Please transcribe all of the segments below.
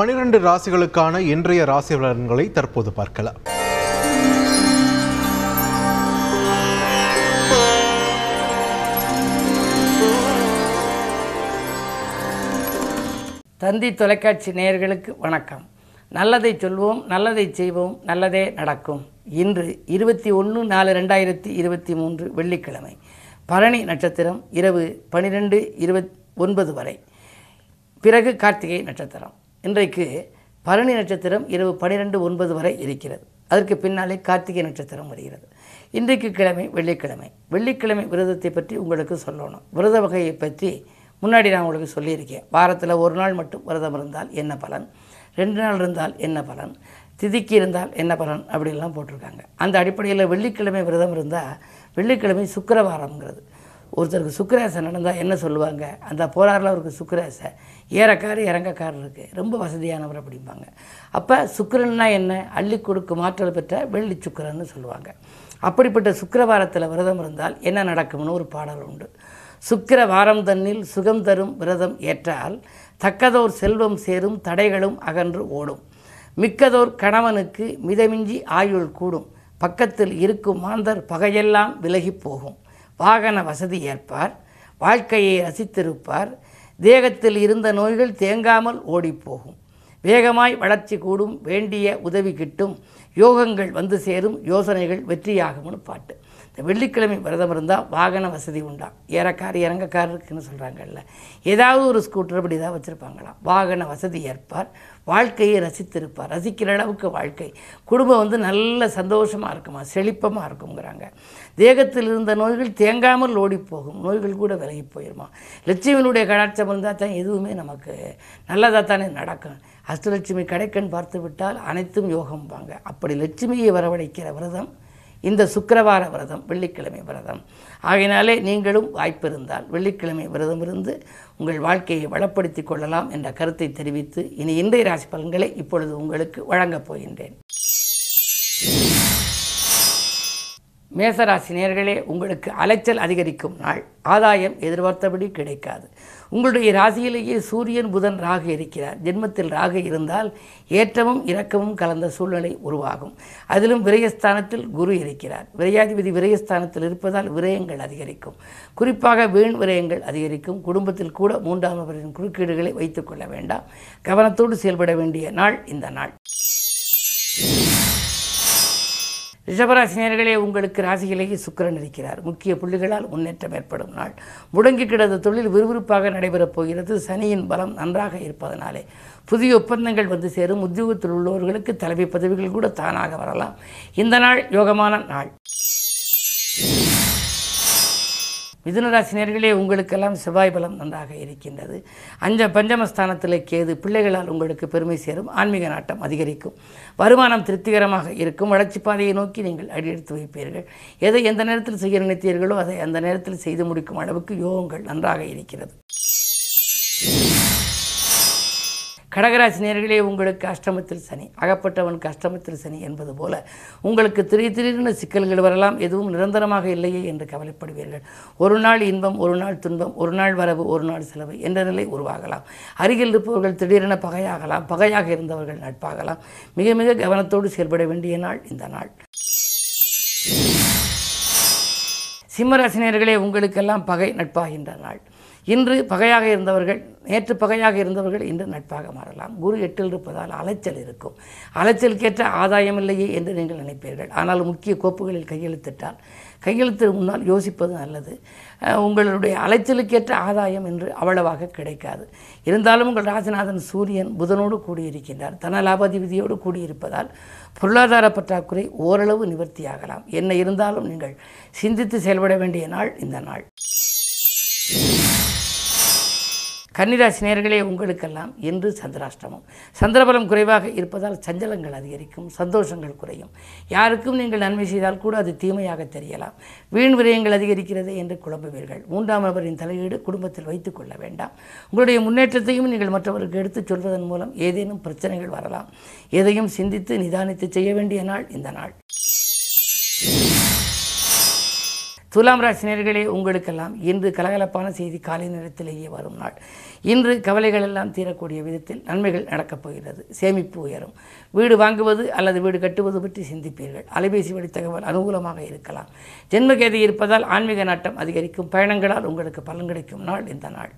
பனிரெண்டு ராசிகளுக்கான இன்றைய ராசி பலன்களை தற்போது பார்க்கலாம். தந்தி தொலைக்காட்சி நேயர்களுக்கு வணக்கம். நல்லதை சொல்வோம் நல்லதை செய்வோம் நல்லதே நடக்கும். இன்று இருபத்தி ஒன்று நாலு ரெண்டாயிரத்தி இருபத்தி மூன்று வெள்ளிக்கிழமை. பரணி நட்சத்திரம் இரவு பனிரெண்டு இருபத் ஒன்பது வரை. பிறகு கார்த்திகை நட்சத்திரம். இன்றைக்கு பரணி நட்சத்திரம் இரவு பனிரெண்டு ஒன்பது வரை இருக்கிறது. அதற்கு பின்னாலே கார்த்திகை நட்சத்திரம் வருகிறது. இன்றைக்கு கிழமை வெள்ளிக்கிழமை. வெள்ளிக்கிழமை விரதத்தை பற்றி உங்களுக்கு சொல்லணும். விரத வகையை பற்றி முன்னாடி நான் உங்களுக்கு சொல்லியிருக்கேன். வாரத்தில் ஒரு நாள் மட்டும் விரதம் இருந்தால் என்ன பலன்? ரெண்டு நாள் இருந்தால் என்ன பலன்? திதிக்கு இருந்தால் என்ன பலன்? அப்படின்லாம் போட்டிருக்காங்க. அந்த அடிப்படையில் வெள்ளிக்கிழமை விரதம் இருந்தால் வெள்ளிக்கிழமை சுக்கரவாரம்ங்கிறது. ஒருத்தருக்கு சுக்கிராசை நடந்தால் என்ன சொல்லுவாங்க? அந்த போராறில் அவருக்கு சுக்கிராசை. ஏறக்காரு இறங்கக்கார் இருக்குது ரொம்ப வசதியானவர் அப்படிம்பாங்க. அப்போ சுக்கரன்னா என்ன? அள்ளி கொடுக்கும் ஆற்றல் பெற்ற வெள்ளி சுக்கரன்னு சொல்லுவாங்க. அப்படிப்பட்ட சுக்கரவாரத்தில் விரதம் இருந்தால் என்ன நடக்கும்னு ஒரு பாடல் உண்டு. சுக்கிர வாரம் தன்னில் சுகம் தரும் விரதம் ஏற்றால் தக்கதோர் செல்வம் சேரும் தடைகளும் அகன்று ஓடும். மிக்கதோர் கணவனுக்கு மிதமிஞ்சி ஆயுள் கூடும். பக்கத்தில் இருக்கும் மாந்தர் பகையெல்லாம் விலகிப் போகும். வாகன வசதி ஏற்பார் வாழ்க்கையை ரசித்திருப்பார் தேகத்தில் இருந்த நோய்கள் தேங்காமல் ஓடிப்போகும். வேகமாய் வளர்ச்சி கூடும் வேண்டிய உதவி கிட்டும் யோகங்கள் வந்து சேரும் யோசனைகள் வெற்றியாகும்னு பாட்டு. இந்த வெள்ளிக்கிழமை விரதம் இருந்தால் வாகன வசதி உண்டா? ஏறக்கார் இறங்கக்கார் இருக்குன்னு சொல்கிறாங்கல்ல ஏதாவது ஒரு ஸ்கூட்டர் அப்படி தான் வச்சுருப்பாங்களாம் வாகன வசதி ஏற்பார் வாழ்க்கையை ரசித்திருப்பார். ரசிக்கிற அளவுக்கு வாழ்க்கை. குடும்பம் வந்து நல்ல சந்தோஷமாக இருக்குமா? செழிப்பமாக இருக்குங்கிறாங்க தேகத்தில் இருந்த நோய்கள் தேங்காமல் ஓடி போகும் நோய்கள் கூட விலகி போயிடுமா லட்சுமியினுடைய கடாட்சம் இருந்தால் தான் எதுவுமே நமக்கு நல்லதாக தானே நடக்கும். அஷ்டலட்சுமி கடைக்கண் பார்த்து விட்டால் அனைத்தும் யோகம்பாங்க. அப்படி லட்சுமியை வரவழைக்கிற விரதம் இந்த சுக்கரவார விரதம் வெள்ளிக்கிழமை விரதம். ஆகையினாலே நீங்களும் வாய்ப்பு இருந்தால் வெள்ளிக்கிழமை விரதம் இருந்து உங்கள் வாழ்க்கையை வளப்படுத்திக் கொள்ளலாம் என்ற கருத்தை தெரிவித்து இனி இன்றைய ராசி பலன்களை இப்பொழுது உங்களுக்கு வழங்கப் போகின்றேன். மேசராசி நேர்களே உங்களுக்கு அலைச்சல் அதிகரிக்கும் நாள். ஆதாயம் எதிர்பார்த்தபடி கிடைக்காது. உங்களுடைய ராசியிலேயே சூரியன் புதன் ராகு இருக்கிறார். ஜென்மத்தில் ராகு இருந்தால் ஏற்றமும் இரக்கமும் கலந்த சூழ்நிலை உருவாகும். அதிலும் விரயஸ்தானத்தில் குரு இருக்கிறார். விரையாதிபதி விரயஸ்தானத்தில் இருப்பதால் விரயங்கள் அதிகரிக்கும். குறிப்பாக வீண் விரயங்கள் அதிகரிக்கும். குடும்பத்தில் கூட மூன்றாம் நபரின் குறுக்கீடுகளை வைத்துக்கொள்ள வேண்டாம். கவனத்தோடு செயல்பட வேண்டிய நாள் இந்த நாள். ரிஷபராசினியர்களே உங்களுக்கு ராசியிலேயே சுக்கரன் இருக்கிறார். முக்கிய புள்ளிகளால் முன்னேற்றம் ஏற்படும் நாள். முடங்கி கிடந்த தொழில் விறுவிறுப்பாக நடைபெறப் போகிறது. சனியின் பலம் நன்றாக இருப்பதனாலே புதிய ஒப்பந்தங்கள் வந்து சேரும். உத்தியோகத்தில் உள்ளவர்களுக்கு தலைமை பதவிகள் கூட தானாக வரலாம். இந்த நாள் யோகமான நாள். மிதுனராசினியர்களே உங்களுக்கெல்லாம் செவ்வாய் பலம் நன்றாக இருக்கின்றது. அஞ்ச பஞ்சமஸ்தானத்தில் கேது பிள்ளைகளால் உங்களுக்கு பெருமை சேரும் ஆன்மீக நாட்டம் அதிகரிக்கும் வருமானம் திருப்திகரமாக இருக்கும் வளர்ச்சி பாதையை நோக்கி நீங்கள் அடியெடுத்து வைப்பீர்கள். எதை எந்த நேரத்தில் செய்ய நினைத்தீர்களோ அதை அந்த நேரத்தில் செய்து முடிக்கும் அளவுக்கு யோகங்கள் நன்றாக இருக்கிறது. கடகராசி நேர்களே உங்களுக்கு அஷ்டமத்தில் சனி. அகப்பட்டவனுக்கு அஷ்டமத்தில் சனி என்பது போல உங்களுக்கு திடீர் திடீரென சிக்கல்கள் வரலாம் எதுவும் நிரந்தரமாக இல்லையே என்று கவலைப்படுவீர்கள். ஒரு நாள் இன்பம் ஒரு நாள் துன்பம் ஒரு நாள் வரவு ஒரு நாள் செலவு என்ற நிலை உருவாகலாம். அருகில் இருப்பவர்கள் திடீரென பகையாகலாம் பகையாக இருந்தவர்கள் நட்பாகலாம். மிக மிக கவனத்தோடு செயல்பட வேண்டிய நாள் இந்த நாள். சிம்மராசினியர்களே உங்களுக்கெல்லாம் பகை நட்பாகின்ற நாள். இன்று பகையாக இருந்தவர்கள் நேற்று பகையாக இருந்தவர்கள் இன்று நட்பாக மாறலாம். குரு எட்டில் இருப்பதால் அலைச்சல் இருக்கும். அலைச்சலுக்கேற்ற ஆதாயம் இல்லையே என்று நீங்கள் நினைப்பீர்கள். ஆனால் முக்கிய கோப்புகளில் கையெழுத்திட்டால் கையெழுத்து முன்னால் யோசிப்பது நல்லது. உங்களுடைய அலைச்சலுக்கேற்ற ஆதாயம் என்று அவ்வளவாக கிடைக்காது. இருந்தாலும் உங்கள் ராஜநாதன் சூரியன் புதனோடு கூடியிருக்கின்றார். தன லாபாதிபதியோடு கூடியிருப்பதால் பொருளாதார பற்றாக்குறை ஓரளவு நிவர்த்தியாகலாம். என்ன இருந்தாலும் நீங்கள் சிந்தித்து செயல்பட வேண்டிய நாள் இந்த நாள். கன்னிராசி நேர்களே உங்களுக்கெல்லாம் இன்று சந்திராஷ்டமம். சந்திரபலம் குறைவாக இருப்பதால் சஞ்சலங்கள் அதிகரிக்கும் சந்தோஷங்கள் குறையும். யாருக்கும் நீங்கள் நன்மை செய்தால் கூட அது தீமையாக தெரியலாம். வீண் விரயங்கள் அதிகரிக்கிறது என்று குழம்புவீர்கள். மூன்றாம் நபரின் தலையீடு குடும்பத்தில் வைத்துக் கொள்ள வேண்டாம். உங்களுடைய முன்னேற்றத்தையும் நீங்கள் மற்றவருக்கு எடுத்துச் சொல்வதன் மூலம் ஏதேனும் பிரச்சனைகள் வரலாம். எதையும் சிந்தித்து நிதானித்து செய்ய வேண்டிய நாள் இந்த நாள். துலாம் ராசினியர்களே உங்களுக்கெல்லாம் இன்று கலகலப்பான செய்தி காலை நேரத்திலேயே வரும் நாள். இன்று கவலைகள் எல்லாம் தீரக்கூடிய விதத்தில் நன்மைகள் நடக்கப் போகிறது. சேமிப்பு உயரும். வீடு வாங்குவது அல்லது வீடு கட்டுவது பற்றி சிந்திப்பீர்கள். அலைபேசி வழி தகவல் அனுகூலமாக இருக்கலாம். ஜென்மகேதி இருப்பதால் ஆன்மீக நாட்டம் அதிகரிக்கும். பயணங்களால் உங்களுக்கு பலன் கிடைக்கும் நாள் இந்த நாள்.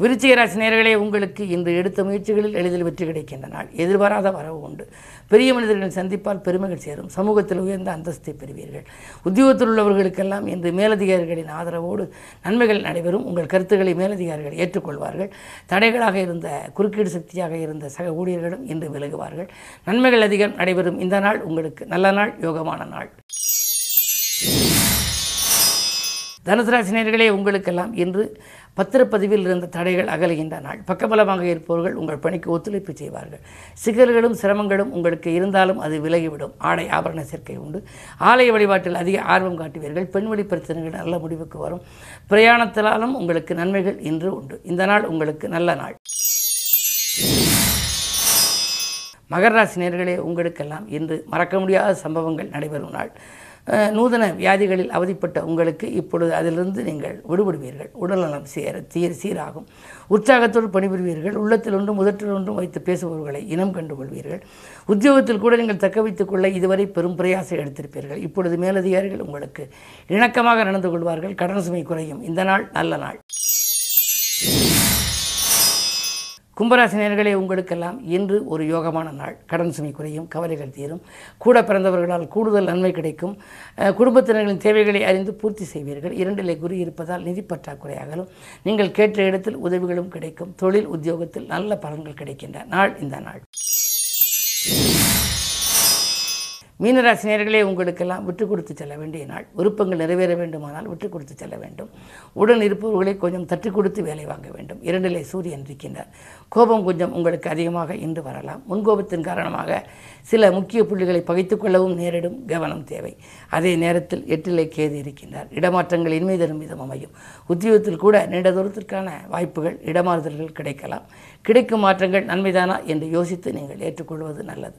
விருச்சிக ராசி உங்களுக்கு இன்று எடுத்த முயற்சிகளில் எளிதில் வெற்றி கிடைக்கின்ற நாள். எதிர்பாராத வரவு உண்டு. பெரிய மனிதர்களின் சந்திப்பால் பெருமைகள் சேரும் சமூகத்தில் உயர்ந்த அந்தஸ்தை பெறுவீர்கள். உத்தியோகத்தில் உள்ளவர்களுக்கெல்லாம் இன்று மேலதிகாரிகளின் ஆதரவோடு நன்மைகள் நடைபெறும். உங்கள் கருத்துக்களை மேலதிகாரிகள் ஏற்றுக்கொள்வார்கள். தடைகளாக இருந்த குறுக்கீடு சக்தியாக இருந்த சக ஊழியர்களும் இன்று விலகுவார்கள். நன்மைகள் அதிகம் நடைபெறும். இந்த நாள் உங்களுக்கு நல்ல நாள் யோகமான நாள். தனுசு உங்களுக்கெல்லாம் இன்று பத்திரப்பதிவில் இருந்த தடைகள் அகலுகின்ற நாள். பக்கபலமாக இருப்பவர்கள் உங்கள் பணிக்கு ஒத்துழைப்பு செய்வார்கள். சிக்கல்களும் சிரமங்களும் உங்களுக்கு இருந்தாலும் அது விலகிவிடும். ஆடை ஆபரண சேர்க்கை உண்டு. ஆலய வழிபாட்டில் அதிக ஆர்வம் காட்டுவீர்கள். பெண்வழி பிரச்சனைகள் நல்ல முடிவுக்கு வரும். பிரயாணத்தினாலும் உங்களுக்கு நன்மைகள் இன்று உண்டு. இந்த நாள் உங்களுக்கு நல்ல நாள். மகர ராசி நேர்களே உங்களுக்கெல்லாம் இன்று மறக்க முடியாத சம்பவங்கள் நடைபெறும் நாள். நூதன வியாதிகளில் அவதிப்பட்ட உங்களுக்கு இப்பொழுது அதிலிருந்து நீங்கள் விடுபடுவீர்கள். உடல்நலம் சேர சீர் சீராகும். உற்சாகத்தோடு பணிபுரிவீர்கள். உள்ளத்தில் ஒன்றும் முதற்றில் ஒன்றும் வைத்து பேசுபவர்களை இனம் கண்டுகொள்வீர்கள். உத்தியோகத்தில் கூட நீங்கள் தக்க வைத்துக் கொள்ள இதுவரை பெரும் பிரயாசம் எடுத்திருப்பீர்கள். இப்பொழுது மேலதிகாரிகள் உங்களுக்கு இணக்கமாக நடந்து கொள்வார்கள். கடன் சுமை குறையும். இந்த நாள் நல்ல நாள். கும்பராசினியர்களே உங்களுக்கெல்லாம் இன்று ஒரு யோகமான நாள். கடன் சுமை குறையும் கவலைகள் தீரும். கூட பிறந்தவர்களால் கூடுதல் நன்மை கிடைக்கும். குடும்பத்தினர்களின் தேவைகளை அறிந்து பூர்த்தி செய்வீர்கள். இரண்டிலே குறி இருப்பதால் நிதி பற்றாக்குறையாகலும் நீங்கள் கேட்ட இடத்தில் உதவிகளும் கிடைக்கும். தொழில் உத்தியோகத்தில் நல்ல பலன்கள் கிடைக்கின்ற நாள் இந்த நாள். மீனராசினியர்களே உங்களுக்கெல்லாம் விட்டு கொடுத்து செல்ல வேண்டிய நாள். விருப்பங்கள் நிறைவேற வேண்டுமானால் விட்டு கொடுத்து செல்ல வேண்டும். உடன் இருப்பவர்களை கொஞ்சம் தட்டி கொடுத்து வேலை வாங்க வேண்டும். இரண்டிலே சூரியன் இருக்கின்றார். கோபம் கொஞ்சம் உங்களுக்கு அதிகமாக இன்று வரலாம். முன்கோபத்தின் காரணமாக சில முக்கிய புள்ளிகளை பகைத்துக்கொள்ளவும் நேரிடும் கவனம் தேவை. அதே நேரத்தில் எட்டிலே கேது இருக்கின்றார். இடமாற்றங்கள் இன்மை தரும் விதம் அமையும். உத்தியோகத்தில் கூட நீண்ட தூரத்திற்கான வாய்ப்புகள் இடமாறுதல்கள் கிடைக்கலாம். கிடைக்கும் மாற்றங்கள் நன்மைதானா என்று யோசித்து நீங்கள் ஏற்றுக்கொள்வது நல்லது.